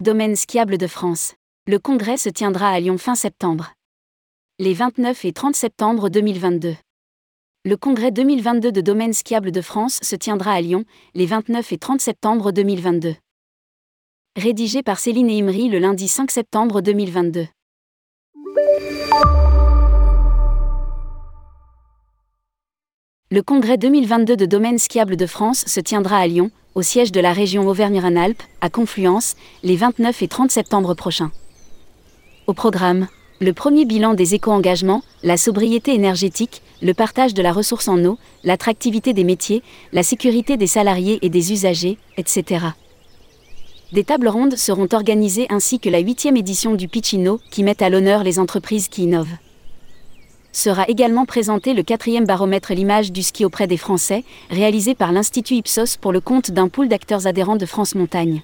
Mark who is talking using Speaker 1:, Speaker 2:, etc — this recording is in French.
Speaker 1: domaines skiables de France. Le congrès se tiendra à Lyon fin septembre. Les 29 et 30 septembre 2022. Le congrès 2022 de domaines skiables de France se tiendra à Lyon, les 29 et 30 septembre 2022. Rédigé par Céline Imri le lundi 5 septembre 2022. Le congrès 2022 de domaines skiables de France se tiendra à Lyon, au siège de la région Auvergne-Rhône-Alpes, à Confluence, les 29 et 30 septembre prochains. Au programme, le premier bilan des éco-engagements, la sobriété énergétique, le partage de la ressource en eau, l'attractivité des métiers, la sécurité des salariés et des usagers, etc. Des tables rondes seront organisées ainsi que la huitième édition du Pichino, qui met à l'honneur les entreprises qui innovent sera également présenté le quatrième baromètre L'image du ski auprès des Français, réalisé par l'Institut Ipsos pour le compte d'un pool d'acteurs adhérents de France Montagne.